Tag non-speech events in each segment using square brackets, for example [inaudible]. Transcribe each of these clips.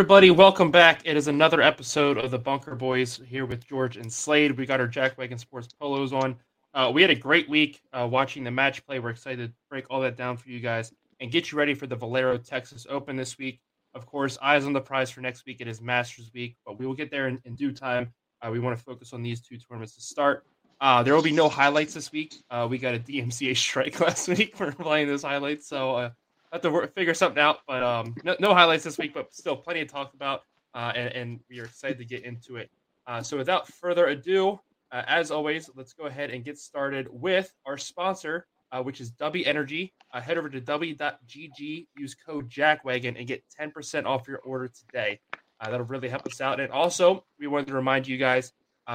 Everybody. Welcome back. It is another episode of the Bunker Boys here with George and Slade. We got our Jack Wagon Sports polos on. Uh, we had a great week uh, watching the match play. We're excited to break all that down for you guys and get you ready for the Valero Texas Open this week. Of course, eyes on the prize for next week. It is Masters Week, but we will get there in, in due time. Uh, we want to focus on these two tournaments to start. Uh, there will be no highlights this week. Uh, we got a DMCA [laughs] strike last week for playing those highlights, so uh, have to work, figure something out. But um, no, no, highlights this week, but still plenty to talk about, uh, and, and, we are excited to get into it. Uh, so without further ado, uh, as always, let's go ahead and get started with our sponsor, uh, which is W Energy. Uh, head over to w.gg, use code JackWagon, and get 10% off your order today. Uh, that'll really help us out. And also, we wanted to remind you guys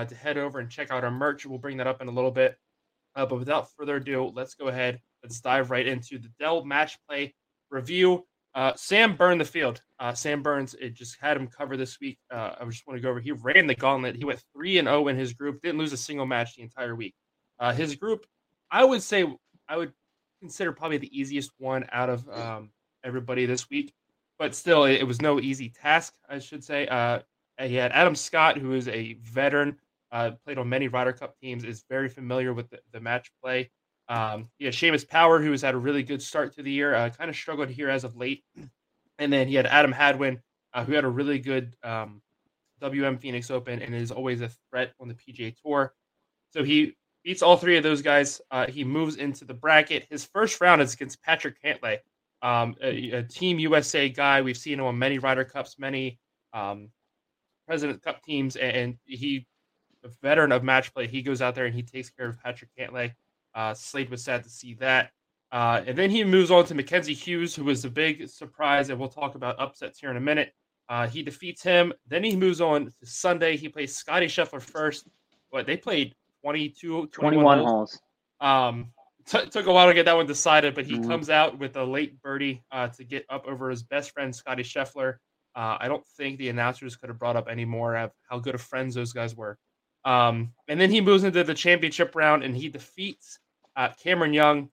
to head over and check out our merch. We'll bring that up in a little bit. but without further ado, let's go ahead. Let's dive right into the Dell Match Play review. Uh, Sam burned the field. Uh, Sam Burns, it just had him cover this week. Uh, I just want to go over. He ran the gauntlet. He went three and zero oh in his group. Didn't lose a single match the entire week. Uh, his group, I would say, I would consider probably the easiest one out of um, everybody this week. But still, it, it, was no easy task. I should say. Uh, he had Adam Scott, who is a veteran, played on many Ryder Cup teams, is very familiar with the, the match play. Um, yeah, Seamus Power, who has had a really good start to the year, uh, kind of struggled here as of late. And then he had Adam Hadwin, uh, who had a really good um, WM Phoenix Open and is always a threat on the PGA Tour. So he beats all three of those guys. Uh, he moves into the bracket. His first round is against Patrick Cantlay, um, a, a, Team USA guy. We've seen him on many Ryder Cups, many um, President Cup teams, and, and he, a veteran of match play, he goes out there and he takes care of Patrick Cantlay. Uh, Slade was sad to see that. Uh, and then he moves on to Mackenzie Hughes, who was a big surprise, and we'll talk about upsets here in a minute. Uh, he defeats him. Then he moves on to Sunday. He plays Scotty Scheffler first. But they played 22, 21, holes. holes. Um, t- took a while to get that one decided, but he mm-hmm. comes out with a late birdie uh, to get up over his best friend, Scotty Scheffler. Uh, I don't think the announcers could have brought up any more of how good of friends those guys were. Um, and then he moves into the championship round and he defeats uh, Cameron Young.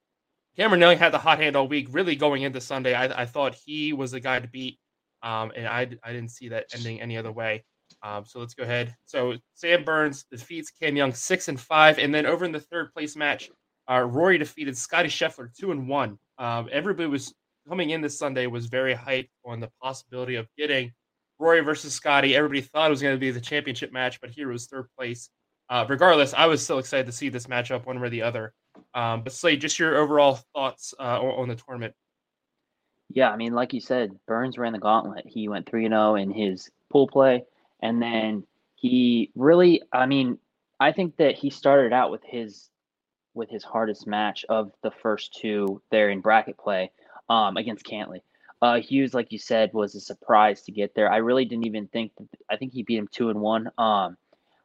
Cameron Young had the hot hand all week, really going into Sunday. I, I thought he was the guy to beat, um, and I, I didn't see that ending any other way. Um, so let's go ahead. So Sam Burns defeats Cam Young six and five, and then over in the third place match, uh, Rory defeated Scotty Scheffler two and one. Um, everybody was coming in this Sunday was very hyped on the possibility of getting Rory versus Scotty. Everybody thought it was going to be the championship match, but here was third place. Uh, regardless, I was still excited to see this matchup one way or the other. Um, but Slade, just your overall thoughts uh, on the tournament. Yeah, I mean, like you said, Burns ran the gauntlet. He went 3 0 in his pool play. And then he really, I mean, I think that he started out with his with his hardest match of the first two there in bracket play um, against Cantlay. Uh, Hughes, like you said, was a surprise to get there. I really didn't even think. That, I think he beat him two and one. Um,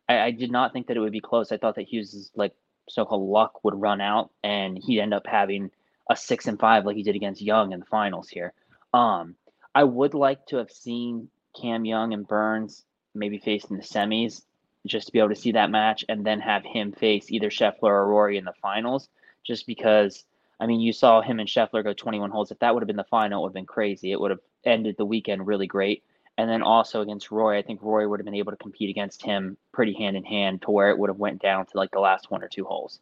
I, I, did not think that it would be close. I thought that Hughes' is like so-called luck would run out and he'd end up having a six and five like he did against Young in the finals here. Um, I would like to have seen Cam Young and Burns maybe face in the semis just to be able to see that match and then have him face either Scheffler or Rory in the finals just because I mean you saw him and Scheffler go 21 holes. If that would have been the final it would have been crazy. It would have ended the weekend really great and then also against Roy, I think Roy would have been able to compete against him pretty hand in hand to where it would have went down to like the last one or two holes.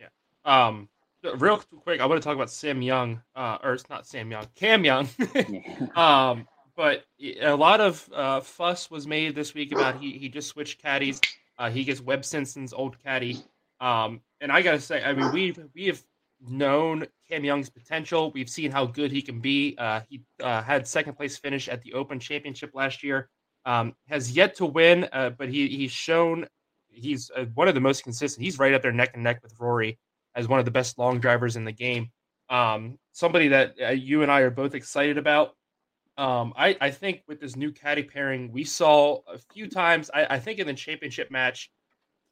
Yeah. Um. Real quick, I want to talk about Sam Young, uh, or it's not Sam Young, Cam Young. [laughs] [laughs] um. But a lot of uh, fuss was made this week about he he just switched caddies. Uh, he gets Webb Simpson's old caddy. Um. And I gotta say, I mean, we've we have known Cam Young's potential. We've seen how good he can be. Uh, he uh, had second place finish at the Open Championship last year. Um, has yet to win, uh, but he he's shown he's uh, one of the most consistent. He's right up there neck and neck with Rory as one of the best long drivers in the game. Um, somebody that uh, you and I are both excited about. Um, I, I think with this new caddy pairing, we saw a few times. I, I think in the championship match,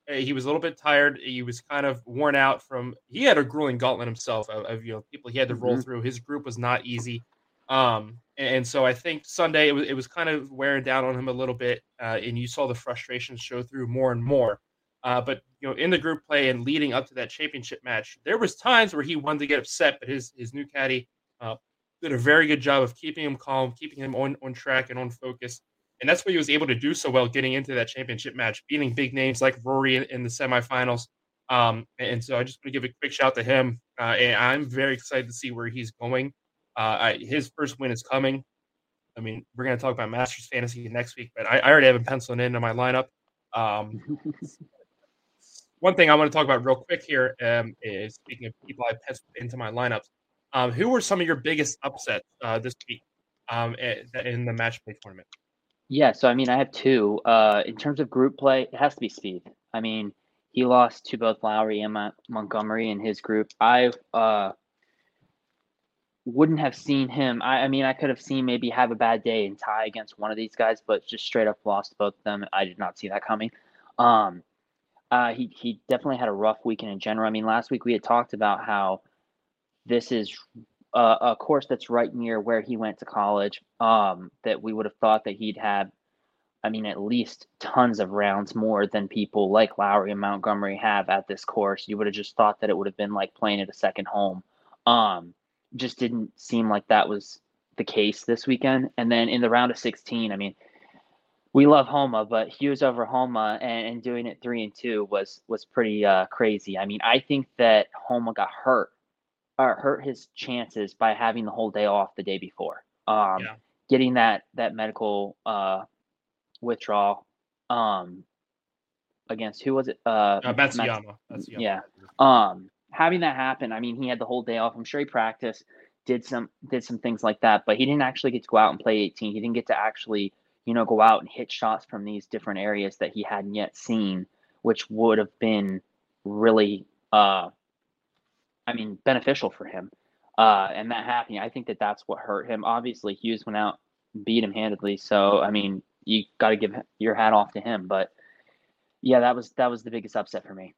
he was a little bit tired. He was kind of worn out from. He had a grueling gauntlet himself of, of you know people he had to roll mm-hmm. through. His group was not easy, um, and, so I think Sunday it was it was kind of wearing down on him a little bit, uh, and you saw the frustration show through more and more. Uh, but you know, in the group play and leading up to that championship match, there was times where he wanted to get upset, but his his new caddy uh, did a very good job of keeping him calm, keeping him on, on track and on focus. And that's what he was able to do so well getting into that championship match, beating big names like Rory in, in the semifinals. Um, and so I just want to give a quick shout to him. Uh, and I'm very excited to see where he's going. Uh, I, his first win is coming. I mean, we're going to talk about Masters Fantasy next week, but I, I already have him penciled into my lineup. Um, [laughs] one thing I want to talk about real quick here um, is speaking of people I penciled into my lineups. Um, who were some of your biggest upsets uh, this week um, in the match play tournament? Yeah, so I mean, I have two. Uh, in terms of group play, it has to be Spieth. I mean, he lost to both Lowry and Montgomery in his group. I uh, wouldn't have seen him. I, I, mean, I could have seen maybe have a bad day and tie against one of these guys, but just straight up lost both of them. I did not see that coming. Um, uh, he he definitely had a rough weekend in general. I mean, last week we had talked about how this is a, a course that's right near where he went to college. Um, that we would have thought that he'd have, I mean, at least tons of rounds more than people like Lowry and Montgomery have at this course. You would have just thought that it would have been like playing at a second home. Um, just didn't seem like that was the case this weekend. And then in the round of 16, I mean, we love Homa, but Hughes over Homa and, and doing it three and two was was pretty uh, crazy. I mean, I think that Homa got hurt or hurt his chances by having the whole day off the day before. Um, yeah. Getting that that medical uh, withdrawal um, against who was it? Uh, uh Matsuyama. Matsuyama. Yeah. Um, having that happen, I mean, he had the whole day off. I'm sure he practiced, did some did some things like that, but he didn't actually get to go out and play 18. He didn't get to actually, you know, go out and hit shots from these different areas that he hadn't yet seen, which would have been really uh, I mean, beneficial for him. Uh, and that happening, I think that that's what hurt him. Obviously, Hughes went out, beat him handedly. So, I mean, you got to give your hat off to him. But yeah, that was that was the biggest upset for me.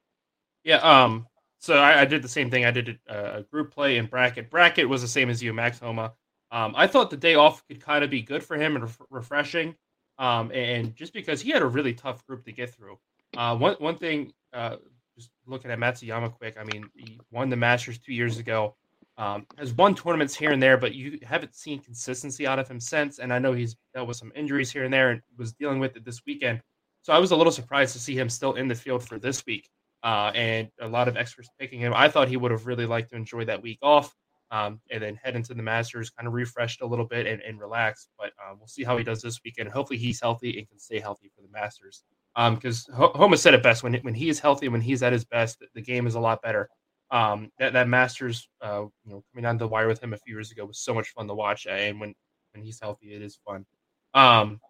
Yeah. Um. So I, I did the same thing. I did a, a, group play in bracket. Bracket was the same as you, Max Homa. Um, I thought the day off could kind of be good for him and re- refreshing. Um, and just because he had a really tough group to get through. Uh, one one thing uh, just looking at Matsuyama quick, I mean, he won the Masters two years ago. Um, has won tournaments here and there, but you haven't seen consistency out of him since. And I know he's dealt with some injuries here and there and was dealing with it this weekend. So I was a little surprised to see him still in the field for this week. Uh, and a lot of experts picking him. I thought he would have really liked to enjoy that week off um, and then head into the Masters, kind of refreshed a little bit and, and relax. But uh, we'll see how he does this weekend. Hopefully, he's healthy and can stay healthy for the Masters because um, Homa said it best when when he is healthy, when he's at his best, the game is a lot better. Um, that that Masters, uh, you know, coming down the wire with him a few years ago was so much fun to watch, and when when he's healthy, it is fun. Um,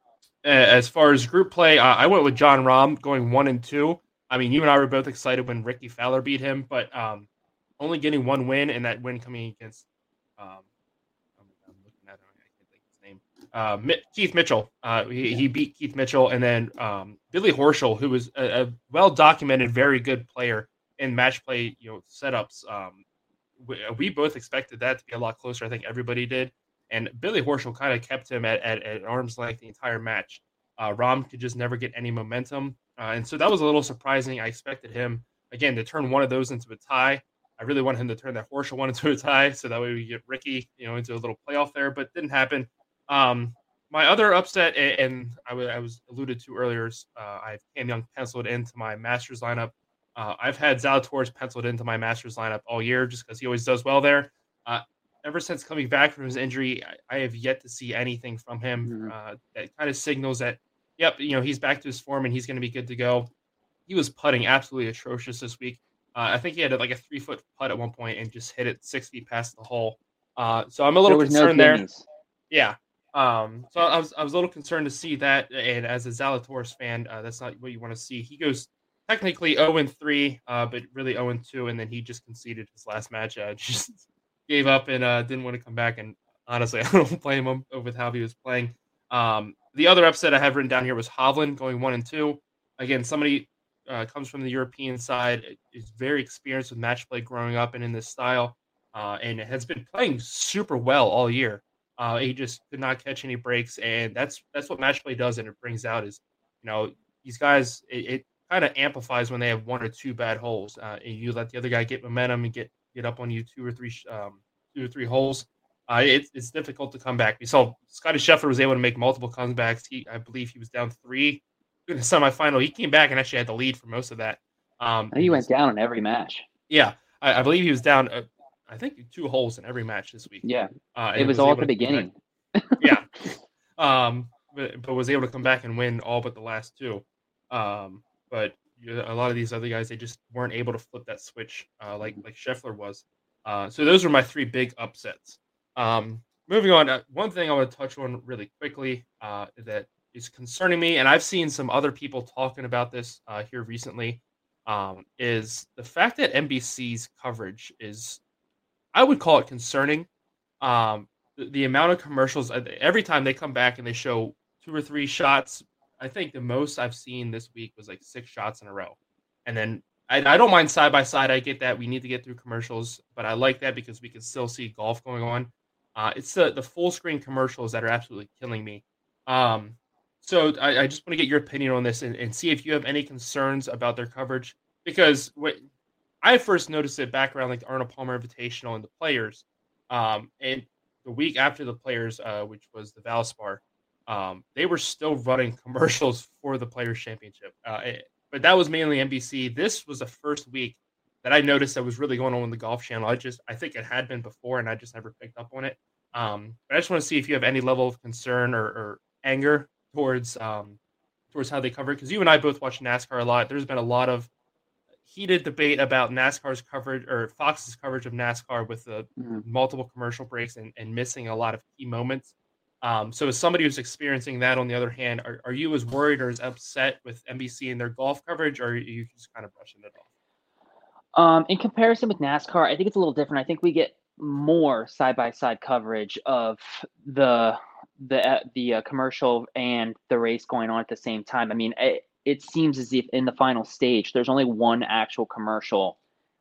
as far as group play, uh, I went with Jon Rahm going one and two. I mean, you and I were both excited when Rickie Fowler beat him, but um, only getting one win and that win coming against um, uh, Keith Mitchell. Uh, he, he, beat Keith Mitchell, and then um, Billy Horschel, who was a, a, well documented, very good player in match play, you know, setups. Um, we, we, both expected that to be a lot closer. I think everybody did, and Billy Horschel kind of kept him at, at, at, arm's length the entire match. Uh, Rahm could just never get any momentum, uh, and so that was a little surprising. I expected him again to turn one of those into a tie. I really wanted him to turn that Horschel one [laughs] into a tie, so that way we get Rickie, you know, into a little playoff there, but didn't happen. Um, my other upset, and I, w- I was alluded to earlier, uh, I have Cam Young penciled into my Masters lineup. Uh, I've had Zalatoris penciled into my Masters lineup all year just because he always does well there. Uh, ever since coming back from his injury, I, I have yet to see anything from him mm-hmm. uh, that kind of signals that, yep, you know, he's back to his form and he's going to be good to go. He was putting absolutely atrocious this week. Uh, I think he had like a three foot putt at one point and just hit it six feet past the hole. Uh, so I'm a little concerned no there. Yeah, um, so I was I was a little concerned to see that, and as a Zalatoris fan, uh, that's not what you want to see. He goes technically 0 and 3, uh, but really 0 and 2, and then he just conceded his last match. Uh, [laughs] just gave up and uh, didn't want to come back. And honestly, [laughs] I don't blame him with how he was playing. Um, the other upset I have written down here was Hovland going 1 and 2. Again, somebody uh, comes from the European side, is very experienced with match play growing up and in this style, uh, and has been playing super well all year. Uh, he just could not catch any breaks, and that's that's what match play does, and it brings out is, you know, these guys. It, it kind of amplifies when they have one or two bad holes, uh, and you let the other guy get momentum and get get up on you two or three um, two or three holes. uh, it's it's difficult to come back. We saw Scotty Scheffler was able to make multiple comebacks. He, I believe, he was down three in the semifinal. He came back and actually had the lead for most of that. Um, he went down in every match. Yeah, I, I believe he was down. Uh, I think two holes in every match this week. Yeah, uh, it was, was all at the beginning. [laughs] yeah, um, but, but was able to come back and win all but the last two. Um, but a lot of these other guys, they just weren't able to flip that switch uh, like like Scheffler was. Uh, so those were my three big upsets. Um, moving on, uh, one thing I want to touch on really quickly uh, that is concerning me, and I've seen some other people talking about this uh, here recently, um, is the fact that NBC's coverage is, I would call it concerning. Um, the, the amount of commercials every time they come back and they show two or three shots. I think the most I've seen this week was like six shots in a row, and then I, I don't mind side by side. I get that we need to get through commercials, but I like that because we can still see golf going on. Uh, it's the the full screen commercials that are absolutely killing me. Um, so I, I just want to get your opinion on this and, and, see if you have any concerns about their coverage because what I first noticed it back around like the Arnold Palmer Invitational and the Players, um, and the week after the Players, uh, which was the Valspar, um, they were still running [laughs] commercials for the Players Championship. Uh, it, but that was mainly NBC. This was the first week that I noticed that was really going on in the Golf Channel. I just I think it had been before, and I just never picked up on it. Um, but I just want to see if you have any level of concern or, or anger towards um, towards how they cover it because you and I both watch NASCAR a lot. There's been a lot of heated debate about NASCAR's coverage or Fox's coverage of NASCAR with the mm-hmm. multiple commercial breaks and, and missing a lot of key moments. Um, so, as somebody who's experiencing that, on the other hand, are, are you as worried or as upset with NBC and their golf coverage, or are you just kind of brushing it off? Um, in comparison with NASCAR, I think it's a little different. I think we get more side by side coverage of the the uh, the uh, commercial and the race going on at the same time. I mean, it, it seems as if in the final stage, there's only one actual commercial.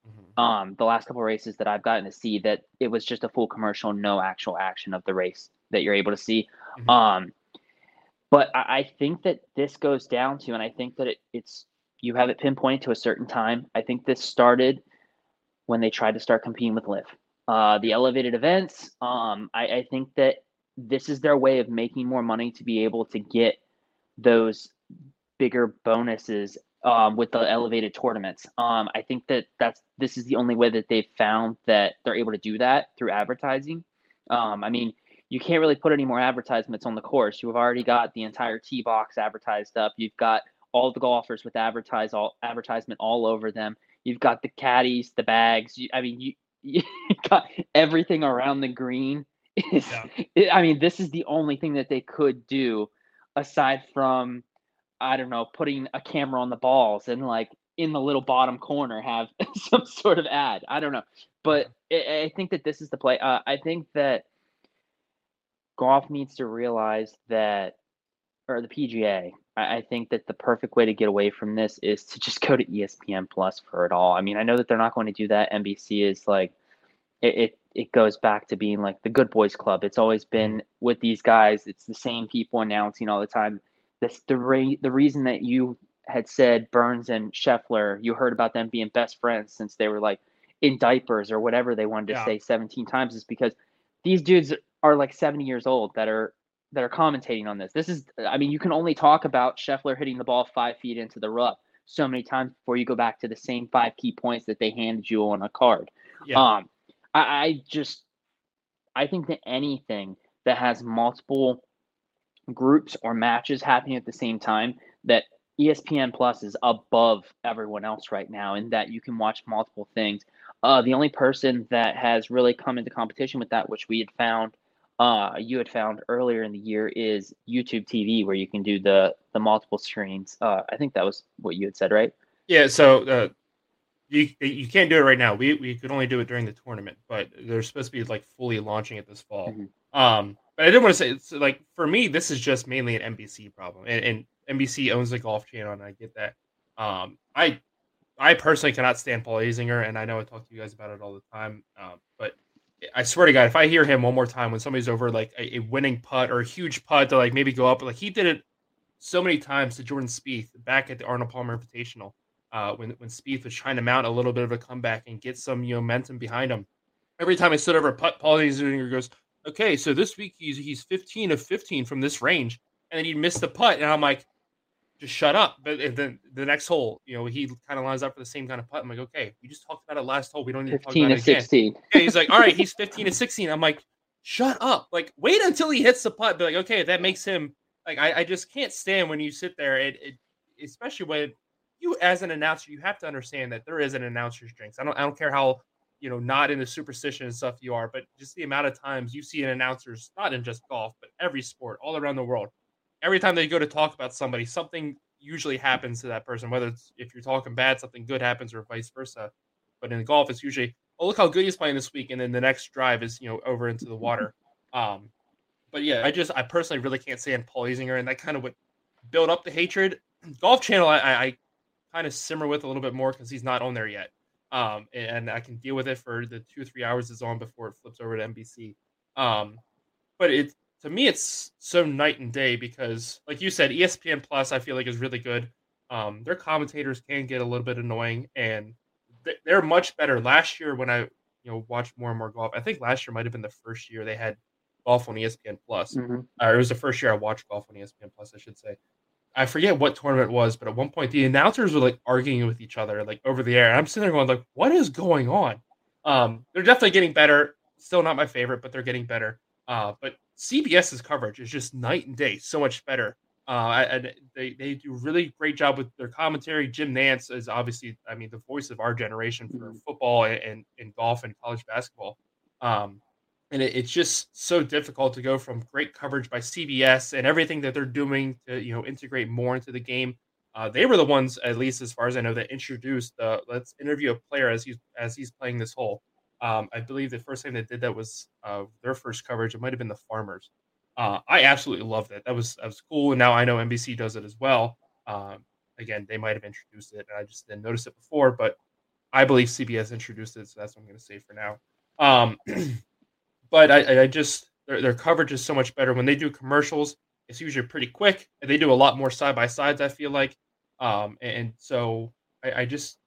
Mm-hmm. Um, the last couple races that I've gotten to see that it was just a full commercial, no actual action of the race that you're able to see. Mm-hmm. Um, but I, I, think that this goes down to, and I think that it, it's you have it pinpointed to a certain time. I think this started when they tried to start competing with LIV. Uh, the elevated events. Um, I, I think that this is their way of making more money to be able to get those bigger bonuses um, with the elevated tournaments. Um, I think that that's this is the only way that they've found that they're able to do that through advertising. Um, I mean, you can't really put any more advertisements on the course. You have already got the entire tee box advertised up. You've got all the golfers with advertise all advertisement all over them. You've got the caddies, the bags. You, I mean, you, [laughs] you got everything around the green. Is, yeah. I mean, this is the only thing that they could do aside from, I don't know, putting a camera on the balls and like in the little bottom corner have [laughs] some sort of ad. I don't know, but I, I think that this is the play. Uh, I think that golf needs to realize that, or the PGA, I, I think that the perfect way to get away from this is to just go to ESPN Plus for it all. I mean, I know that they're not going to do that. NBC is like, it, it it goes back to being like the good boys club. It's always been with these guys. It's the same people announcing all the time. That's the re- the reason that you had said Burns and Scheffler. You heard about them being best friends since they were like in diapers or whatever they wanted to yeah. say 17 times is because these dudes are like 70 years old that are that are commentating on this. This is, I mean, you can only talk about Scheffler hitting the ball five feet into the rough so many times before you go back to the same five key points that they handed you on a card. Yeah. Um, I, I just, I think that anything that has multiple groups or matches happening at the same time, that ESPN Plus is above everyone else right now, in that you can watch multiple things. Uh, the only person that has really come into competition with that, which we had found uh, you had found earlier in the year is YouTube TV, where you can do the the multiple screens. Uh, I think that was what you had said, right? Yeah. So uh, you you can't do it right now. We we could only do it during the tournament, but they're supposed to be like fully launching it this fall. Mm-hmm. Um, but I didn't want to say it's like for me, this is just mainly an NBC problem, and, and NBC owns the Golf Channel, and I get that. Um, I I personally cannot stand Paul Azinger, and I know I talk to you guys about it all the time. Um, but I swear to God, if I hear him one more time when somebody's over like a, a, winning putt or a huge putt to like maybe go up, like he did it so many times to Jordan Spieth back at the Arnold Palmer Invitational, uh, when when Spieth was trying to mount a little bit of a comeback and get some you know, momentum behind him. Every time I stood over a putt, Paul Azinger goes, okay, so this week he's he's 15 of 15 from this range, and then he missed the putt, and I'm like, just shut up. But then the next hole, you know, he kind of lines up for the same kind of putt. I'm like, okay, we just talked about it last hole. We don't need to talk about it again. 16. Yeah, he's like, all right, he's [laughs] 15 to 16. I'm like, shut up. Like, wait until he hits the putt. Be like, okay, that makes him like I, I just can't stand when you sit there. It, it especially when you as an announcer, you have to understand that there is an announcer's jinx. I don't I don't care how you know not into superstition and stuff you are, but just the amount of times you see an announcers not in just golf, but every sport all around the world. Every time they go to talk about somebody, something usually happens to that person. Whether it's if you're talking bad, something good happens, or vice versa. But in golf, it's usually oh look how good he's playing this week, and then the next drive is you know over into the water. [laughs] Um, but yeah, I just I personally really can't stand Paul Azinger, and that kind of would build up the hatred. [clears throat] Golf Channel, I, I kind of simmer with a little bit more because he's not on there yet. Um, and I can deal with it for the two or three hours it's on before it flips over to NBC. Um, but it to me it's so night and day because, like you said, ESPN Plus I feel like is really good. Um, their commentators can get a little bit annoying, and they're much better. Last year when I you know watched more and more golf, I think last year might have been the first year they had golf on ESPN Plus. Mm-hmm. Uh, it was the first year I watched golf on ESPN Plus, I should say. I forget what tournament it was, but at one point the announcers were like arguing with each other, like over the air. And I'm sitting there going, like, what is going on? Um, they're definitely getting better. Still not my favorite, but they're getting better. Uh, but CBS's coverage is just night and day, so much better. Uh, and they, they do really great job with their commentary. Jim Nantz is obviously, I mean, the voice of our generation for mm-hmm. football and, and, and golf and college basketball. Um, and it, it's just so difficult to go from great coverage by CBS and everything that they're doing to you know integrate more into the game. Uh, they were the ones, at least as far as I know, that introduced the let's interview a player as he's as he's playing this hole. Um, I believe the first time they did that was uh, their first coverage. It might have been the Farmers. Uh, I absolutely loved it. That was that was cool, and now I know NBC does it as well. Um, again, they might have introduced it, and I just didn't notice it before, but I believe CBS introduced it, so that's what I'm going to say for now. Um, [clears throat] but I, I just their, their coverage is so much better when they do commercials. It's usually pretty quick, and they do a lot more side by sides. I feel like, um, and so I, I just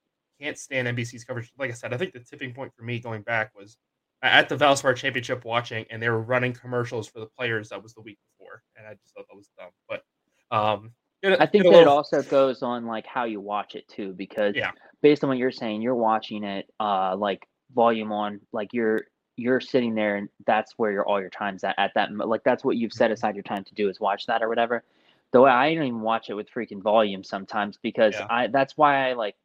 can't stand NBC's coverage. Like I said, I think the tipping point for me going back was at the Valspar Championship watching, and they were running commercials for the players. That was the week before, and I just thought that was dumb. But um, I think that it also goes on like how you watch it too, because yeah. based on what you're saying, you're watching it uh like volume on, like you're you're sitting there and that's where your all your time's at at that like that's what you've set mm-hmm. aside your time to do is watch that or whatever though i don't even watch it with freaking volume sometimes because yeah. i that's why i like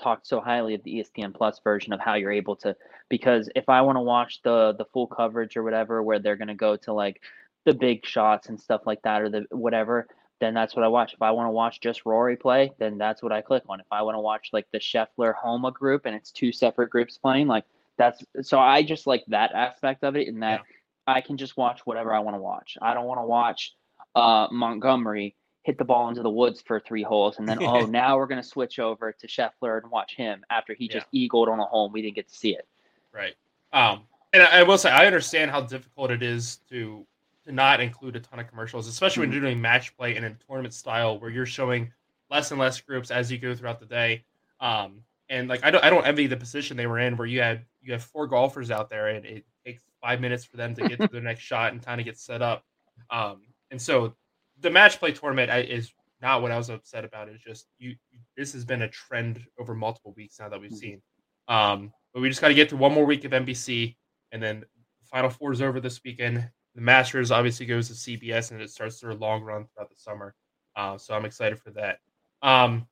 talked so highly of the espn plus version of how you're able to because if i want to watch the the full coverage or whatever where they're going to go to like the big shots and stuff like that or the whatever then that's what i watch if i want to watch just rory play then that's what i click on if i want to watch like the scheffler homa group and it's two separate groups playing like that's so I just like that aspect of it in that yeah. I can just watch whatever I want to watch. I don't want to watch uh, Montgomery hit the ball into the woods for three holes and then [laughs] oh now we're gonna switch over to Scheffler and watch him after he just eagled on a hole and we didn't get to see it. Right. Um and I, I will say I understand how difficult it is to to not include a ton of commercials, especially mm-hmm. when you're doing match play and in tournament style where you're showing less and less groups as you go throughout the day. Um, and like I don't I don't envy the position they were in where you had you have four golfers out there and it takes five minutes for them to get to [laughs] their next shot and kind of get set up. Um, and so the match play tournament is not what I was upset about. It's just you. This has been a trend over multiple weeks now that we've mm-hmm. seen. Um, but we just got to get through one more week of NBC, and then the Final Four is over this weekend. The Masters obviously goes to CBS, and it starts their long run throughout the summer. Uh, so I'm excited for that. Um,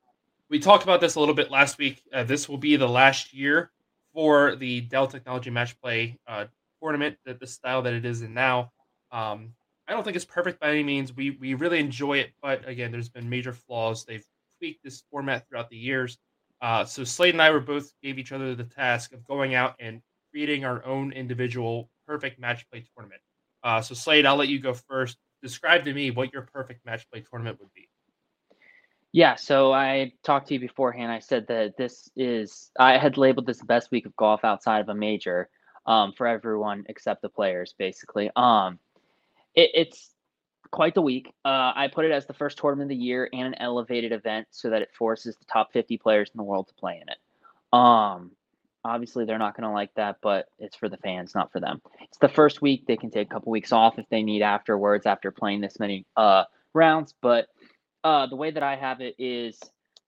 we talked about this a little bit last week. Uh, this will be the last year for the Dell Technology Match Play uh, tournament, that the style that it is in now. Um, I don't think it's perfect by any means. We we really enjoy it, but again, there's been major flaws. They've tweaked this format throughout the years. Uh, so Slade and I were both gave each other the task of going out and creating our own individual perfect match play tournament. Uh, so Slade, I'll let you go first. Describe to me what your perfect match play tournament would be. Yeah, so I talked to you beforehand. I said that this is I had labeled this the best week of golf outside of a major um, for everyone except the players, basically. Um, it, it's quite the week. Uh, I put it as the first tournament of the year and an elevated event so that it forces the top 50 players in the world to play in it. Um, Obviously, they're not going to like that, but it's for the fans, not for them. It's the first week. They can take a couple weeks off if they need afterwards after playing this many uh, rounds. But uh, the way that I have it is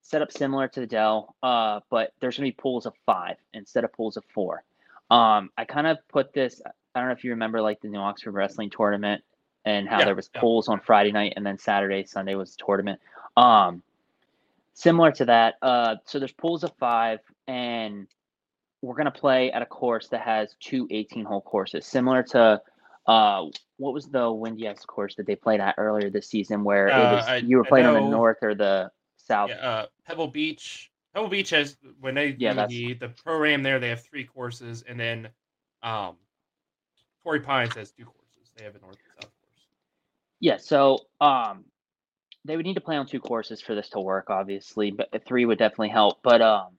set up similar to the Dell, uh, but there's going to be pools of five instead of pools of four. Um, I kind of put this. I don't know if you remember like the New Oxford Wrestling Tournament and how Yeah, there was yeah. pools on Friday night and then Saturday, Sunday was the tournament. Um, similar to that. Uh, so there's pools of five, and we're gonna play at a course that has two 18 hole courses, similar to uh, what was the Windy X course that they played at earlier this season, where it Uh, was I- you were playing on the north or the south. Yeah, uh, Pebble Beach. Pebble Beach has when they Yeah, do the the program there, they have three courses, and then um, Torrey Pines has two courses. They have a north and south course. Yeah, so um they would need to play on two courses for this to work, obviously, but three would definitely help. But um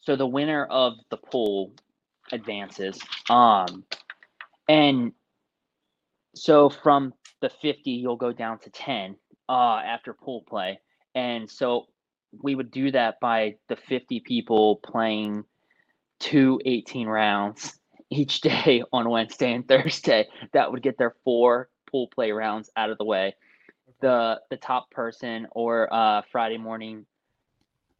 so the winner of the pool advances. Um and so from the 50 you'll go down to 10 uh after pool play. And so we would do that by the 50 people playing two 18 rounds each [laughs] day on Wednesday and Thursday. That would get their four pool play rounds out of the way. The the top person or uh, Friday morning,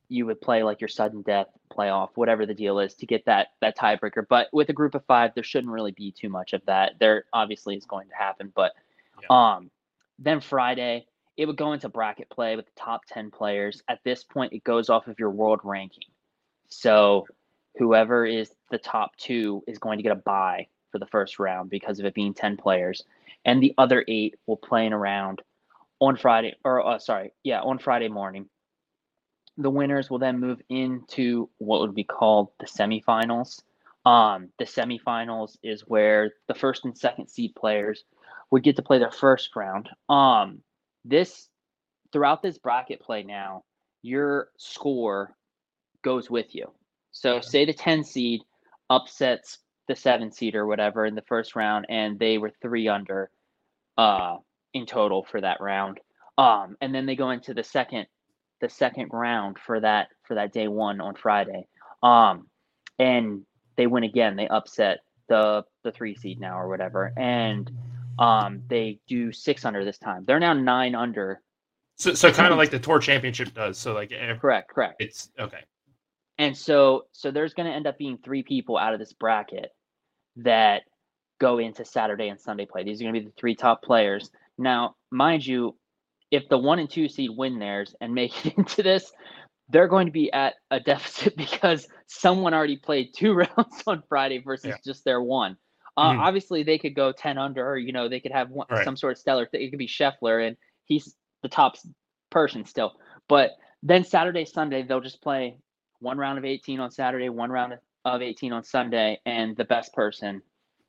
you would play like your sudden death playoff, whatever the deal is, to get that that tiebreaker. But with a group of five, there shouldn't really be too much of that. There obviously is going to happen, but um, then Friday it would go into bracket play with the top ten players. At this point, it goes off of your world ranking. So whoever is the top two is going to get a bye for the first round because of it being 10 players and the other eight will play in a round on friday or uh, sorry yeah on friday morning the winners will then move into what would be called the semifinals um, the semifinals is where the first and second seed players would get to play their first round um, this throughout this bracket play now your score goes with you so Yeah. say the 10 seed upsets the 7 seed or whatever in the first round and they were 3 under uh in total for that round. Um and then they go into the second the second round for that for that day 1 on Friday. Um and they win again. They upset the the 3 seed now or whatever and um they do 6 under this time. They're now 9 under. So, so kind of like the tour championship does. So like ev- Correct, correct. it's okay. And so so there's going to end up being three people out of this bracket that go into Saturday and Sunday play. These are going to be the three top players. Now, mind you, if the 1 and 2 seed win theirs and make it [laughs] into this, they're going to be at a deficit [laughs] because someone already played two [laughs] rounds on Friday versus Yeah. just their one. Uh, Mhm. Obviously, they could go 10 under, or, you know, they could have one, Right. some sort of stellar thing. It could be Scheffler, and he's the top person still. But then Saturday, Sunday, they'll just play one round of 18 on Saturday, one round of 18 on Sunday, and the best person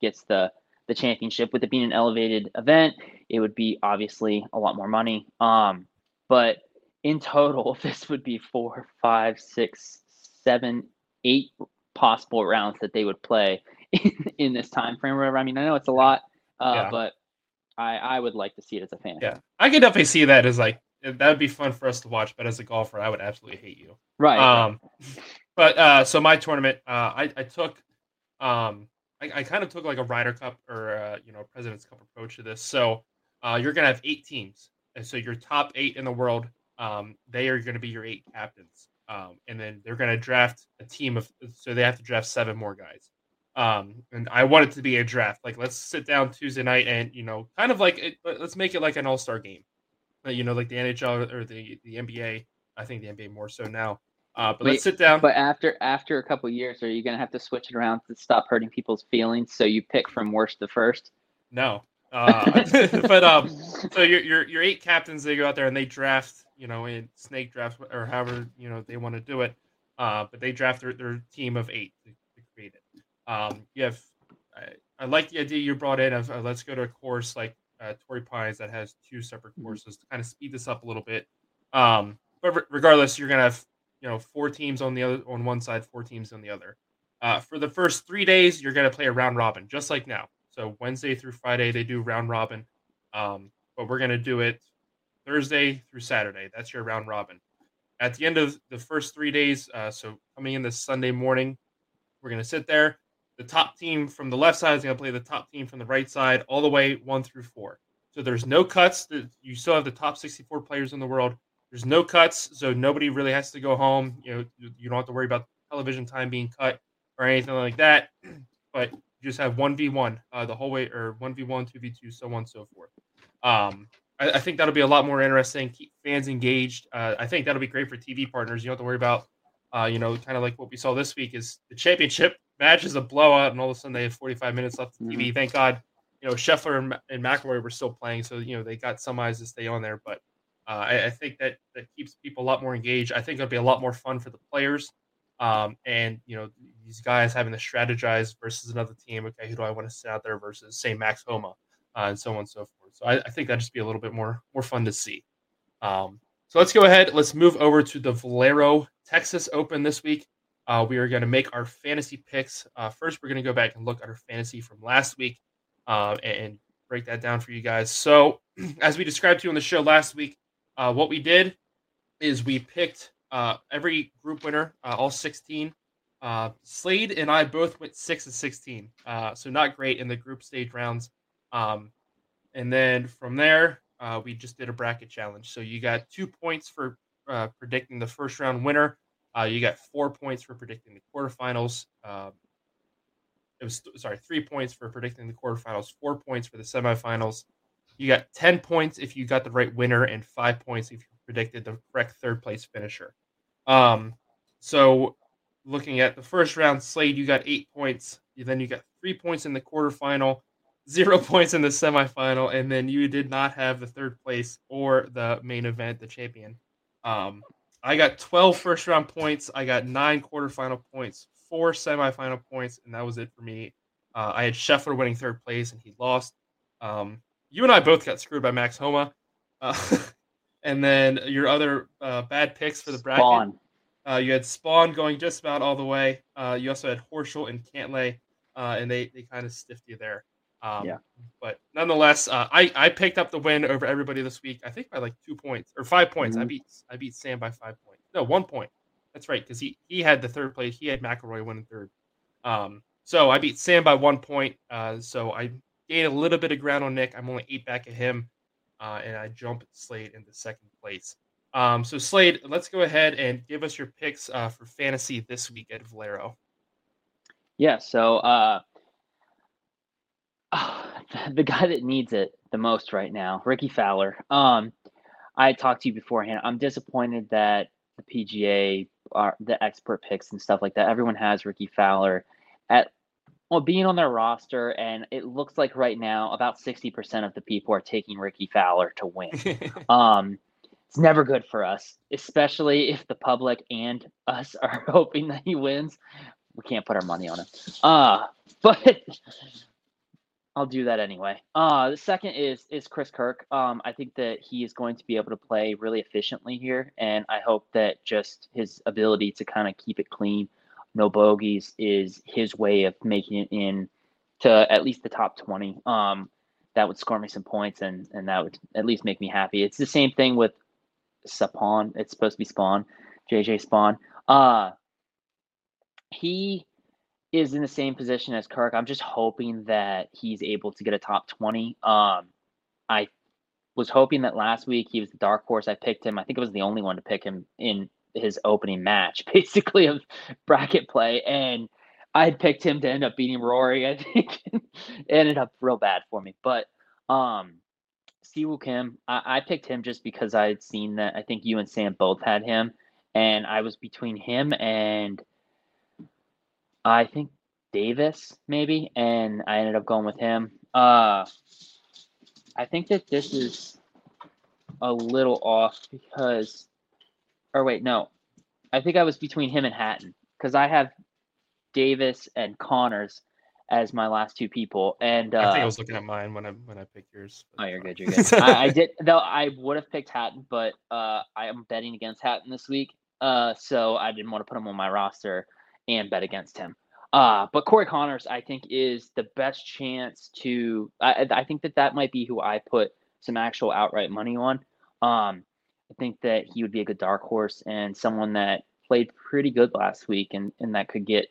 gets the the championship. With it being an elevated event, it would be obviously a lot more money. Um, but in total, [laughs] this would be four, five, six, seven, eight possible rounds that they would play in, [laughs] in this time frame. Whatever. I mean, I know it's a lot, uh, Yeah. but I I would like to see it as a fan. Yeah, I could definitely see that as like that would be fun for us to watch. But as a golfer, I would absolutely hate you. Right. Um, but uh, so my tournament, uh, I I took, um, I, I kind of took like a Ryder Cup or uh, you know President's Cup approach to this. So uh, you're gonna have eight teams, and so your top eight in the world, um, they are gonna be your eight captains, um, and then they're gonna draft a team of, so they have to draft seven more guys. Um, and I want it to be a draft. Like, let's sit down Tuesday night and you know, kind of like it, let- let's make it like an All Star game. You know, like the NHL or the the NBA. I think the NBA more so now. Uh, but Wait, let's sit down. But after after a couple years, are you gonna have to switch it around to stop hurting people's feelings? So you pick from worst to first. No. [laughs] Uh, [laughs] but um, so your your your eight captains they go out there and they draft, you know, in snake drafts or however you know they want to do it. Uh, but they draft their, their team of eight to, to create it. Um, you have, I, I like the idea you brought in of uh, let's go to a course like uh, Torrey Pines that has two separate Mhm. courses to kind of speed this up a little bit. Um, but re- regardless, you're gonna have you know four teams on the other on one side, four teams on the other. Uh, for the first three days, you're gonna play a round robin, just like now. So Wednesday through Friday, they do round robin. Um, but we're gonna do it Thursday through Saturday. That's your round robin. At the end of the first three days, uh, so coming in this Sunday morning, We're going to sit there. The top team from the left side is going to play the top team from the right side, all the way one through four. So there's no cuts. You still have the top 64 players in the world. There's no cuts, so nobody really has to go home. You know, you don't have to worry about television time being cut or anything like that. [clears throat] But you just have one v one uh, the whole way, or one v one, two v two, so on and so forth. Um, I, I, think that'll be a lot more interesting. Keep fans engaged. Uh, I think that'll be great for TV partners. You don't have to worry about, uh, you know, kind of like what we saw this week is the championship [laughs] match is a blowout, and all of a sudden they have 45 minutes left on TV. Mm-hmm. Thank God, you know, Scheffler and, and McIlroy were still playing, so you know they got some eyes to stay on there. But uh, I, I, think that that keeps people a lot more engaged. I think it'll be a lot more fun for the players. Um, and you know these guys having to strategize versus another team. Okay, who do I want to sit out there versus say Max Homa, uh, and so on and so forth. So I, I think that just be a little bit more more fun to see. Um, so let's go ahead. Let's move over to the Valero Texas Open this week. Uh, we are going to make our fantasy picks. Uh, first, we're going to go back and look at our fantasy from last week uh, and break that down for you guys. So, [clears throat] as we described to you on the show last week, uh, what we did is we picked uh, every group winner, uh, all 16. Uh, Slade and I both went 6 and 16. Uh, so not great in the group stage rounds. Um, and then from there, uh, we just did a bracket challenge. So you got two points for predicting the first round winner. You got four points for predicting the quarterfinals. Uh, it was sorry, three points for predicting the quarterfinals, four points for the semifinals. You got 10 points if you got the right winner, and five points if you predicted the correct third place finisher. Um, so looking at the first round, Slade, you got eight points. Then you got three points in the quarterfinal, zero [laughs] points in the semifinal, and then you did not have the third place or the main event, the champion. Um, I got 12 first round points. I got nine quarterfinal points, four semifinal points, and that was it for me. Uh, I had Scheffler winning third place, and he lost. Um, you and I both got screwed by Max Homa. Uh, [laughs] And then your other uh, bad picks for the bracket. Spaun. Uh, you had Spaun going just about all the way. Uh, you also had Horschel and Cantlay, uh, and they, they kind of stiffed you there. Um, yeah. But nonetheless, uh, I, I picked up the win over everybody this week. I think by like two points or five points. Mm-hmm. I beat I beat Sam by five points. No, one point. That's right, because he he had the third place. He had McIlroy winning third. Um, so I beat Sam by one point. Uh, so I gained a little bit of ground on Nick. I'm only eight back of him uh, and I jump Slade into second place. Um, so Slade, let's go ahead and give us your picks uh, for fantasy this week at Valero. Yeah, so uh, [sighs] the guy that needs it the most right now, Rickie Fowler. Um, I talked to you beforehand. I'm disappointed that the PGA, are, the expert picks and stuff like that, everyone has Rickie Fowler at well, being on their roster, and it looks like right now about 60% of the people are taking Rickie Fowler to win. [laughs] um, it's never good for us, especially if the public and us are [laughs] hoping that he wins. We can't put our money on him. Uh, [laughs] but I'll do that anyway. Uh, the second is is Chris Kirk. Um, I think that he is going to be able to play really efficiently here, and I hope that just his ability to kind of keep it clean no bogeys is his way of making it in to at least the top 20. Um, that would score me some points and, and that would at least make me happy. It's the same thing with Sapon. It's supposed to be Spaun, JJ Spaun. Uh, he is in the same position as Kirk. I'm just hoping that he's able to get a top 20. Um, I was hoping that last week he was the dark horse. I picked him. I think it was the only one to pick him in his opening match, [laughs] basically of bracket play, and I had picked him to end up beating Rory. I think [laughs] it ended up real bad for me, but um, Si Woo Kim, I, I picked him just because I had seen that. I think you and Sam both had him, and I was between him and I think Davis maybe, and I ended up going with him. Uh, I think that this is a little off because or wait, no, I think I was between him and Hatton because I have Davis and Conners as my last two people. And uh, I think I was looking at mine when I when I picked yours. Oh, you're good. You're good. I, I, did [laughs] though. I would have picked Hatton, but uh, I am betting against Hatton this week, uh, so I didn't want to put him on my roster and bet against him. Uh, but Corey Conners, I think, is the best chance to. I, I think that that might be who I put some actual outright money on. Um, I think that he would be a good dark horse and someone that played pretty good last week and, and that could get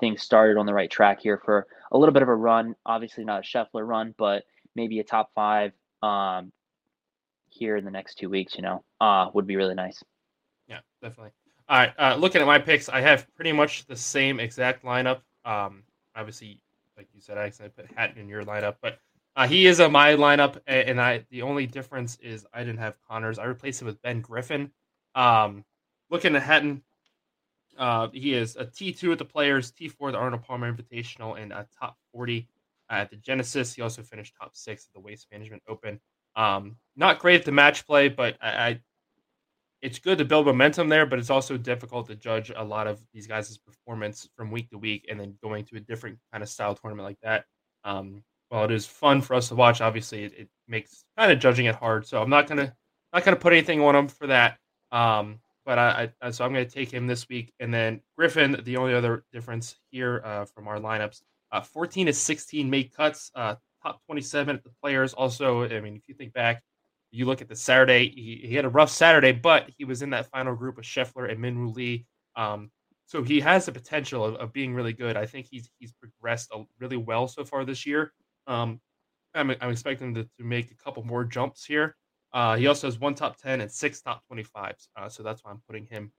things started on the right track here for a little bit of a run. Obviously, not a Scheffler run, but maybe a top five um, here in the next two weeks. You know, uh, would be really nice. Yeah, definitely. All right, uh, looking at my picks, I have pretty much the same exact lineup. Um, obviously, like you said, I accidentally put Hatton in your lineup, but uh, he is in my lineup, and I the only difference is I didn't have Conners. I replaced him with Ben Griffin. Um, looking at Hatton, uh, he is a T2 at the Players, T4 at the Arnold Palmer Invitational, and a top 40 at the Genesis. He also finished top six at the Waste Management Open. Um, not great at the match play, but I, I, it's good to build momentum there. But it's also difficult to judge a lot of these guys' performance from week to week, and then going to a different kind of style tournament like that. Um, while it is fun for us to watch, obviously it, it makes kind of judging it hard. So I'm not gonna not gonna put anything on him for that. Um, but I, I, so I'm going to take him this week, and then Griffin. The only other difference here uh, from our lineups, uh, 14 to 16 made cuts, uh, top 27 at the players. Also, I mean, if you think back, you look at the Saturday, he, he had a rough Saturday, but he was in that final group of Scheffler and Min Woo Lee. Um, so he has the potential of, of, being really good. I think he's he's progressed really well so far this year. Um, I'm, I'm expecting to, to make a couple more jumps here. Uh, he also has one top 10 and six top 25s. Uh, so that's why I'm putting him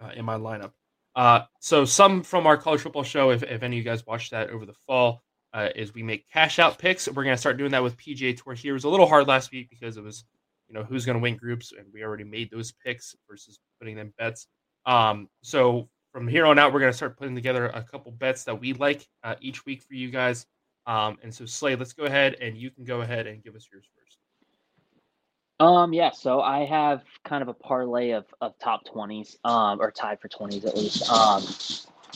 uh, in my lineup. Uh, so some from our college football show, if, if any of you guys watched that over the fall, uh, is we make cash out picks. We're going to start doing that with PGA Tour here. It was a little hard last week because it was, you know, who's going to win groups, and we already made those picks versus putting them bets. Um, so from here on out, we're going to start putting together a couple bets that we like uh, each week for you guys. Um, and so Slade, let's go ahead and you can go ahead and give us yours first. Um, yeah, so I have kind of a parlay of, of top 20s, um, or tied for 20s at least. Um,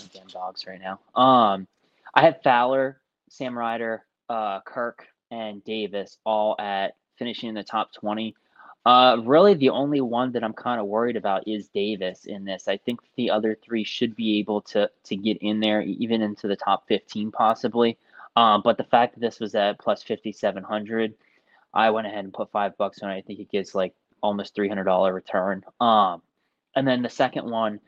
again, dogs right now. Um, I have Fowler, Sam Ryder, uh, Kirk, and Davis all at finishing in the top 20. Uh, really, the only one that I'm kind of worried about is Davis in this. I think the other three should be able to to get in there, even into the top 15 possibly. Um, but the fact that this was at plus 5,700 I went ahead and put five bucks on it. I think it gets like almost three hundred dollar return. Um, and then the second one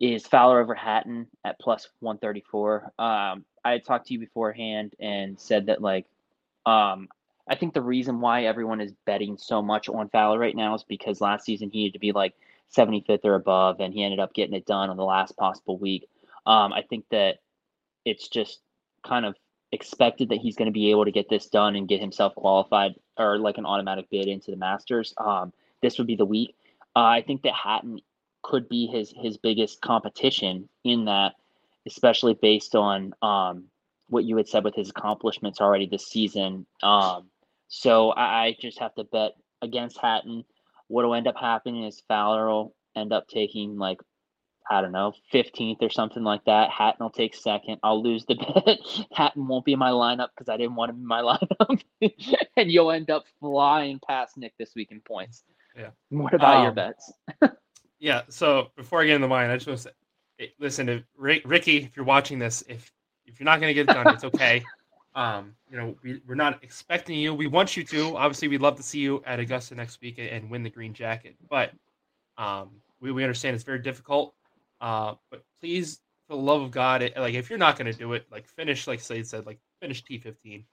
is Fowler over Hatton at plus one thirty four. Um, I talked to you beforehand and said that like, um, I think the reason why everyone is betting so much on Fowler right now is because last season he had to be like seventy fifth or above, and he ended up getting it done on the last possible week. Um, I think that it's just kind of expected that he's going to be able to get this done and get himself qualified or like an automatic bid into the Masters. Um, this would be the week. Uh, I think that Hatton could be his his biggest competition in that, especially based on um, what you had said with his accomplishments already this season. Um, so I, I just have to bet against Hatton. What will end up happening is Fowler will end up taking like I don't know, 15th or something like that. Hatton will take second. I'll lose the [laughs] bet. Hatton won't be in my lineup because I didn't want him in my [laughs] lineup. and you'll end up flying past Nick this week in points. Yeah. What about um, your bets? [laughs] yeah. So before I get into mine, I just want to say, eh, listen to Rick, Rickie, if you're watching this, if if you're not going to get it done, it's okay. Um, you know, we, we're not expecting you. We want you to. Obviously, we'd love to see you at Augusta next week and win the green jacket. But um, we, we understand it's very difficult. Uh, but please, for the love of God, it, like if you're not going to do it, like finish, like Slade said, like finish T15.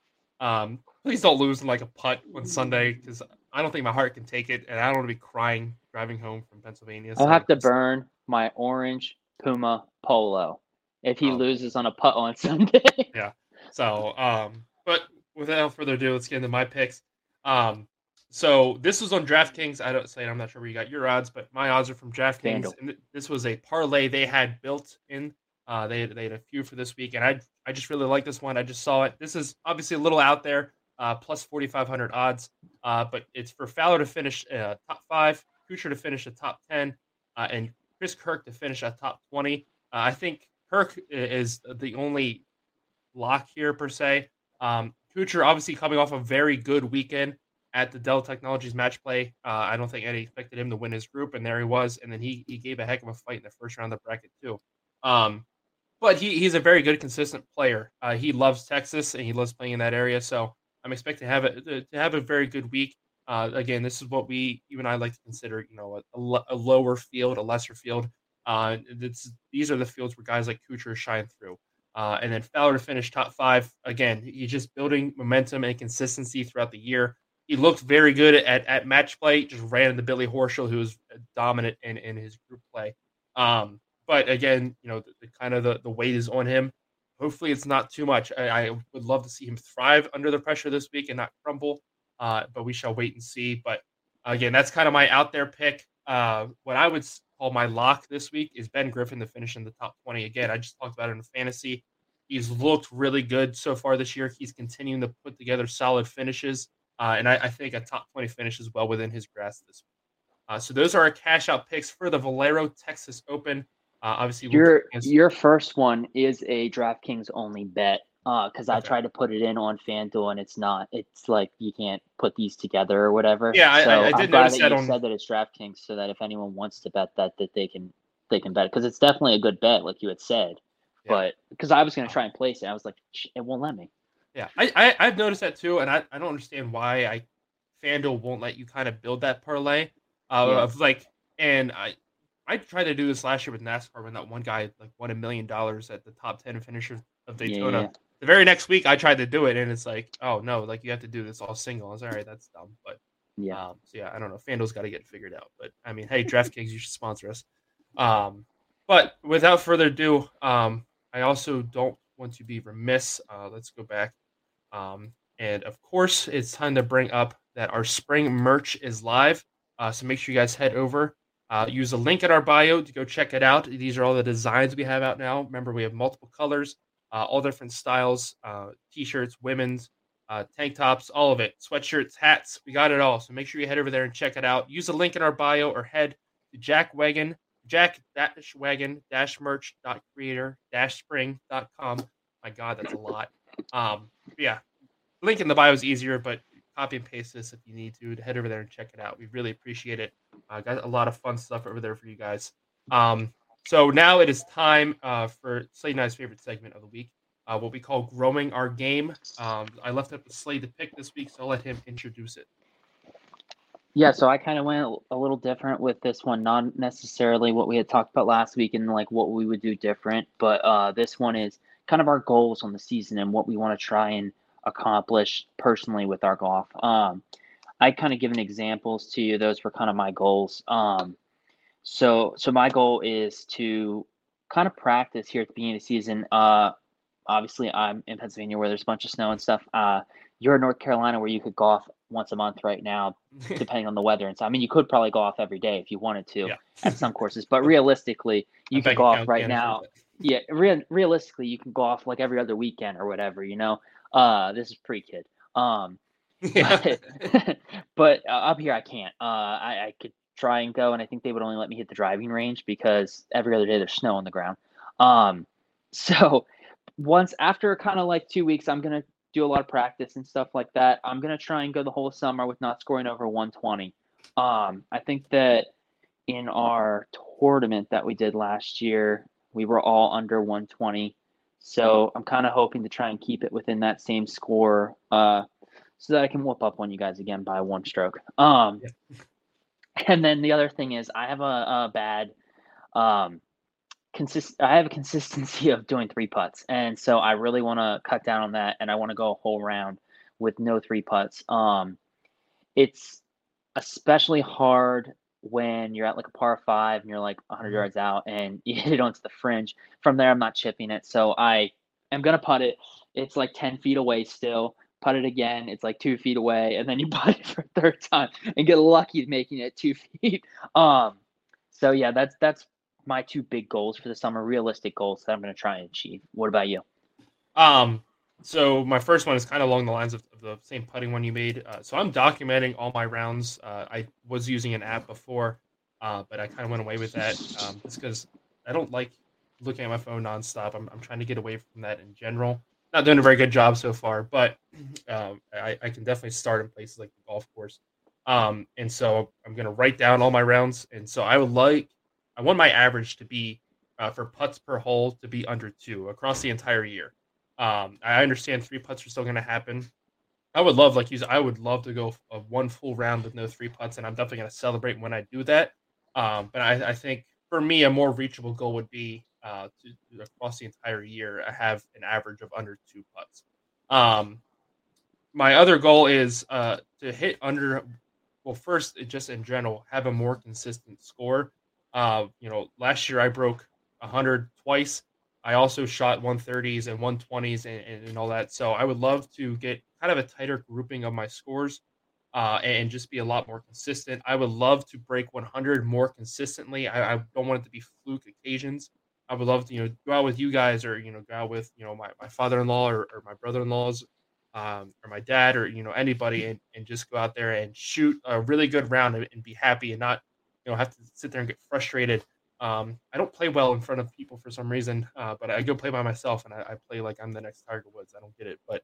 Um, please don't lose in like a putt on Sunday because I don't think my heart can take it, and I don't want to be crying driving home from Pennsylvania. I'll have to burn my orange Puma Polo if he um, loses on a putt on [laughs] Sunday. yeah. So, um, but without further ado, let's get into my picks. Um, so this was on DraftKings. I don't say I'm not sure where you got your odds, but my odds are from DraftKings. And this was a parlay they had built in. Uh, they they had a few for this week, and I I just really like this one. I just saw it. This is obviously a little out there, uh, plus 4,500 odds, uh, but it's for Fowler to finish uh, top five, Kuchar to finish a top 10, uh, and Chris Kirk to finish a top 20. Uh, I think Kirk is the only lock here per se. Um, Kuchar obviously coming off a very good weekend at the Dell Technologies match play. Uh, I don't think Eddie expected him to win his group, and there he was. And then he he gave a heck of a fight in the first round of the bracket too. Um, but he he's a very good, consistent player. Uh, he loves Texas and he loves playing in that area. So I'm expecting to have it to have a very good week. Uh, again, this is what we even I like to consider, you know, a, a lower field, a lesser field. Uh, these are the fields where guys like Kuchar shine through. uh, and then Fowler to finish top five. Again, he's just building momentum and consistency throughout the year. He looked very good at, at match play, just ran into Billy Horschel, who was dominant in, in his group play. Um, but again, you know, the, the, kind of the, the weight is on him. Hopefully, it's not too much. I, I, would love to see him thrive under the pressure this week and not crumble, uh, but we shall wait and see. But again, that's kind of my out there pick. Uh, what I would call my lock this week is Ben Griffin to finish in the top 20. Again, I just talked about it in fantasy. He's looked really good so far this year. He's continuing to put together solid finishes. Uh, and I, I, think a top 20 finish is well within his grasp this week. Uh, so those are our cash out picks for the Valero Texas Open. Uh, obviously, your your first one is a DraftKings only bet because uh, okay. I tried to put it in on FanDuel and it's not. It's like you can't put these together or whatever. Yeah, so I, I, did notice that, that on... said that it's DraftKings so that if anyone wants to bet that, that they can they can bet it because it's definitely a good bet, like you had said. Yeah. But because I was going to try and place it, I was like, it won't let me. Yeah, I, I have noticed that too, and I, I don't understand why I FanDuel won't let you kind of build that parlay uh, yeah. of like, and I I tried to do this last year with NASCAR when that one guy like won a million dollars at the top ten finisher of Daytona. Yeah. The very next week, I tried to do it, and it's like, oh no, like you have to do this all single. I was all right, that's dumb, but yeah, um, so yeah, I don't know. FanDuel's got to get figured out, but I mean, hey, DraftKings, you should sponsor us. Um, but without further ado, um, I also don't want to be remiss. Uh, let's go back, um, and of course, it's time to bring up that our spring merch is live. Uh, so make sure you guys head over uh, use the link in our bio to go check it out. These are all the designs we have out now. Remember, we have multiple colors, uh, all different styles uh, t shirts, women's, uh, tank tops, all of it, sweatshirts, hats. We got it all. So make sure you head over there and check it out. Use the link in our bio or head to Jack Wagon, Jack Wagon merch dot creator spring dot com. My God, that's a lot. Um, yeah, link in the bio is easier, but copy and paste this if you need to. to head over there and check it out. We really appreciate it. Uh, got a lot of fun stuff over there for you guys. Um, so now it is time uh, for Slade I's favorite segment of the week, uh, what we call growing our game. Um, I left up to Slade to pick this week, so I'll let him introduce it. Yeah, so I kind of went a little different with this one, not necessarily what we had talked about last week and like what we would do different, but uh, this one is kind of our goals on the season and what we want to try and accomplish personally with our golf. Um, I kind of given examples to you. Those were kind of my goals. Um, so, so my goal is to kind of practice here at the beginning of the season. Uh, obviously, I'm in Pennsylvania where there's a bunch of snow and stuff. Uh, you're in North Carolina where you could golf once a month right now, [laughs] depending on the weather. And so, I mean, you could probably go off every day if you wanted to yeah. at some courses, but realistically, you can go off right now. [laughs] Yeah, re- realistically, you can go off like every other weekend or whatever, you know. Uh, this is pre kid. Um, [laughs] yeah. but, but uh, up here I can't. Uh, I, I could try and go, and I think they would only let me hit the driving range because every other day there's snow on the ground. Um, so once after kind of like two weeks, I'm gonna do a lot of practice and stuff like that. I'm gonna try and go the whole summer with not scoring over 120. Um, I think that in our tournament that we did last year, we were all under 120. So I'm kind of hoping to try and keep it within that same score, uh, so that I can whoop up on you guys again by one stroke. Um, yeah. [laughs] and then the other thing is I have a, a bad, um, consist. I have a consistency of doing three putts, and so I really want to cut down on that, and I want to go a whole round with no three putts. Um, it's especially hard when you're at like a par five and you're like 100 mm-hmm. yards out and [laughs] you hit it onto the fringe. From there, I'm not chipping it. So I am going to putt it. It's like 10 feet away still. Putt it again. It's like two feet away. And then you [laughs] putt it for a third time and get lucky making it two [laughs] feet. Um, so yeah, that's, that's my two big goals for the summer, realistic goals that I'm going to try and achieve. What about you? Um, so my first one is kind of along the lines of, of the same putting one you made. Uh, so I'm documenting all my rounds. Uh, I was using an app before, uh, but I kind of went away with that um, just because I don't like looking at my phone nonstop. I'm, I'm trying to get away from that in general. Not doing a very good job so far, but [clears throat] um, I, I, can definitely start in places like the golf course. Um, and so I'm going to write down all my rounds. And so I would like, I want my average to be uh, for putts per hole to be under two across the entire year. Um, I understand three putts are still going to happen. I would love, like you I would love to go a one full round with no three putts, and I'm definitely going to celebrate when I do that. Um, but I, I, think for me, a more reachable goal would be uh, to, across the entire year. I have an average of under two putts. Um, my other goal is uh, to hit under. Well, first, just in general, have a more consistent score. Uh, you know, last year I broke 100 twice. I also shot 130s and 120s and, and, and, all that. So I would love to get kind of a tighter grouping of my scores uh, and just be a lot more consistent. I would love to break 100 more consistently. I, I, don't want it to be fluke occasions. I would love to, you know, go out with you guys or, you know, go out with, you know, my, my father-in-law or, or my brother-in-laws um, or my dad or, you know, anybody and, and just go out there and shoot a really good round and, and be happy and not, you know, have to sit there and get frustrated um, I don't play well in front of people for some reason, uh, but I go play by myself and I, I, play like I'm the next Tiger Woods. I don't get it, but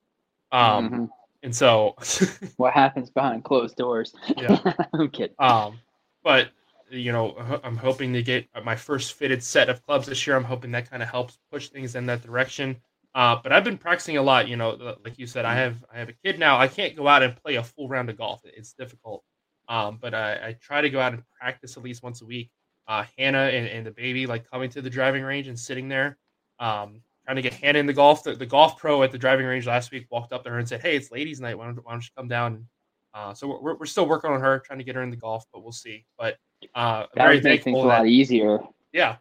um, mm-hmm. and so [laughs] what happens behind closed doors? Yeah, [laughs] I'm kidding. Um, but you know, I'm hoping to get my first fitted set of clubs this year. I'm hoping that kind of helps push things in that direction. Uh, but I've been practicing a lot. You know, like you said, I have I have a kid now. I can't go out and play a full round of golf. It's difficult. Um, but I, I try to go out and practice at least once a week uh, Hannah and, and, the baby like coming to the driving range and sitting there, um, trying to get Hannah in the golf. The, the, golf pro at the driving range last week walked up to her and said, "Hey, it's ladies' night. Why don't, why don't you come down?" Uh, so we're, we're still working on her, trying to get her in the golf, but we'll see. But uh, that very thankful things a lot easier. Yeah,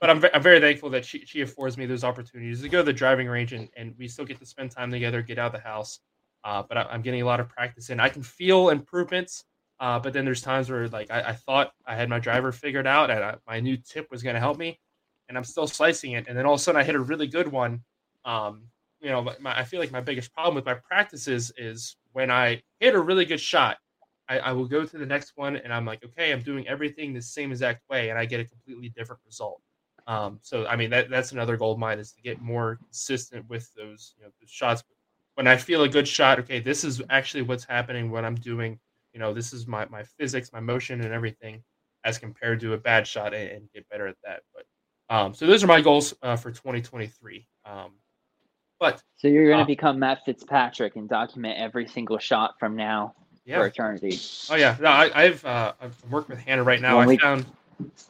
but I'm, I'm very thankful that she, she affords me those opportunities to go to the driving range and, and we still get to spend time together, get out of the house. Uh, but I, am getting a lot of practice in. I can feel improvements uh, but then there's times where like I, I thought I had my driver figured out and I, my new tip was going to help me, and I'm still slicing it. And then all of a sudden I hit a really good one. Um, you know, my, I feel like my biggest problem with my practices is when I hit a really good shot, I, I will go to the next one and I'm like, okay, I'm doing everything the same exact way, and I get a completely different result. Um, so I mean that that's another goal of mine is to get more consistent with those you know those shots. When I feel a good shot, okay, this is actually what's happening when I'm doing you know, this is my my physics, my motion, and everything, as compared to a bad shot, and, and get better at that. But um, so those are my goals uh, for 2023. Um, but so you're going to uh, become Matt Fitzpatrick and document every single shot from now yeah. for eternity. Oh yeah, no, I, have uh, I've worked with Hannah right now. I found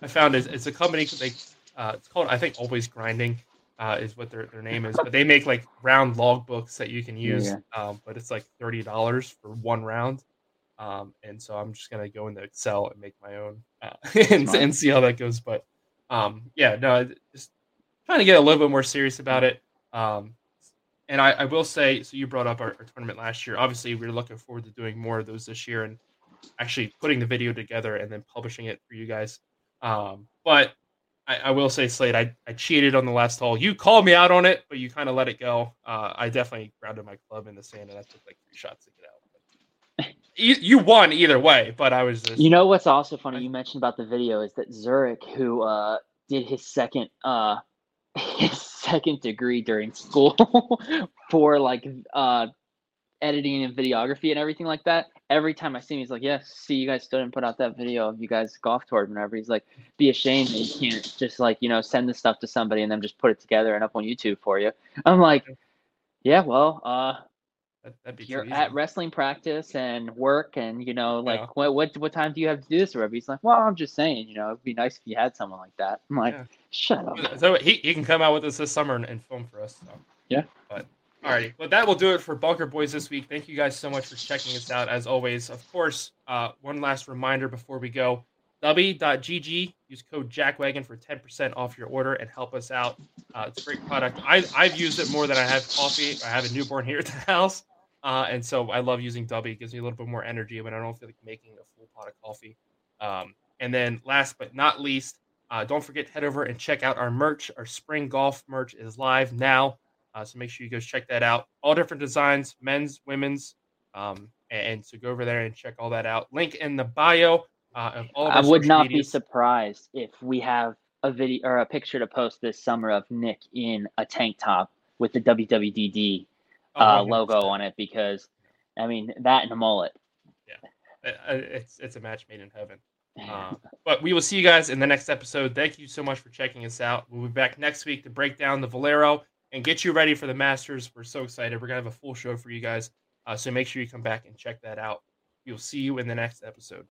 I found it's, it's a company they uh, it's called I think Always Grinding. Uh, is what their, their name is, but they make like round log books that you can use. Yeah. Um, but it's like thirty dollars for one round, um, and so I'm just gonna go into Excel and make my own uh, [laughs] and, and see how that goes. But um, yeah, no, just trying to get a little bit more serious about it. Um, and I, I, will say, so you brought up our, our, tournament last year. Obviously, we're looking forward to doing more of those this year and actually putting the video together and then publishing it for you guys. Um, but I, I, will say, Slade, I, I cheated on the last hole. You called me out on it, but you kind of let it go. Uh, I definitely grounded my club in the sand and I took like three shots to get out you, you won either way, but I was just. You know what's also funny? You mentioned about the video is that Zurich, who uh, did his second uh, [laughs] his second degree during school [laughs] for like uh, editing and videography and everything like that. Every time I see him, he's like, "Yes, yeah, see, you guys still didn't put out that video of you guys golf tours and whatever." He's like, "Be ashamed that you can't just like you know send the stuff to somebody and then just put it together and up on YouTube for you." I'm like, "Yeah, well, uh, that, would you're at wrestling practice and work and you know like yeah. what what what time do you have to do this or whatever? He's like well i'm just saying you know it'd be nice if you had someone like that. I'm like yeah. shut up. so he, he can come out with us this summer and, and film for us so. yeah. But alrighty. Well that will do it for bunker boys this week. Thank you guys so much for checking us out as always. Of course uh, one last reminder before we go. W.gg use code jackwagon for 10% off your order and help us out. Uh, it's a great product. I, i've used it more than i have coffee. I have a newborn here at the house uh, and so I love using W. It gives me a little bit more energy when I don't feel like making a full pot of coffee. Um, and then last but not least, uh, don't forget to head over and check out our merch. Our spring golf merch is live now. Uh, so make sure you go check that out. All different designs, men's, women's. Um, and, and, so go over there and check all that out. Link in the bio uh, of all of I would not medias. be surprised if we have a video or a picture to post this summer of Nick in a tank top with the WWDD Oh, uh, logo on it because, I mean, that and a mullet. Yeah, it's it's a match made in heaven. Uh, [laughs] but we will see you guys in the next episode. Thank you so much for checking us out. We'll be back next week to break down the Valero and get you ready for the Masters. We're so excited. We're gonna have a full show for you guys. Uh, so make sure you come back and check that out. We'll see you in the next episode.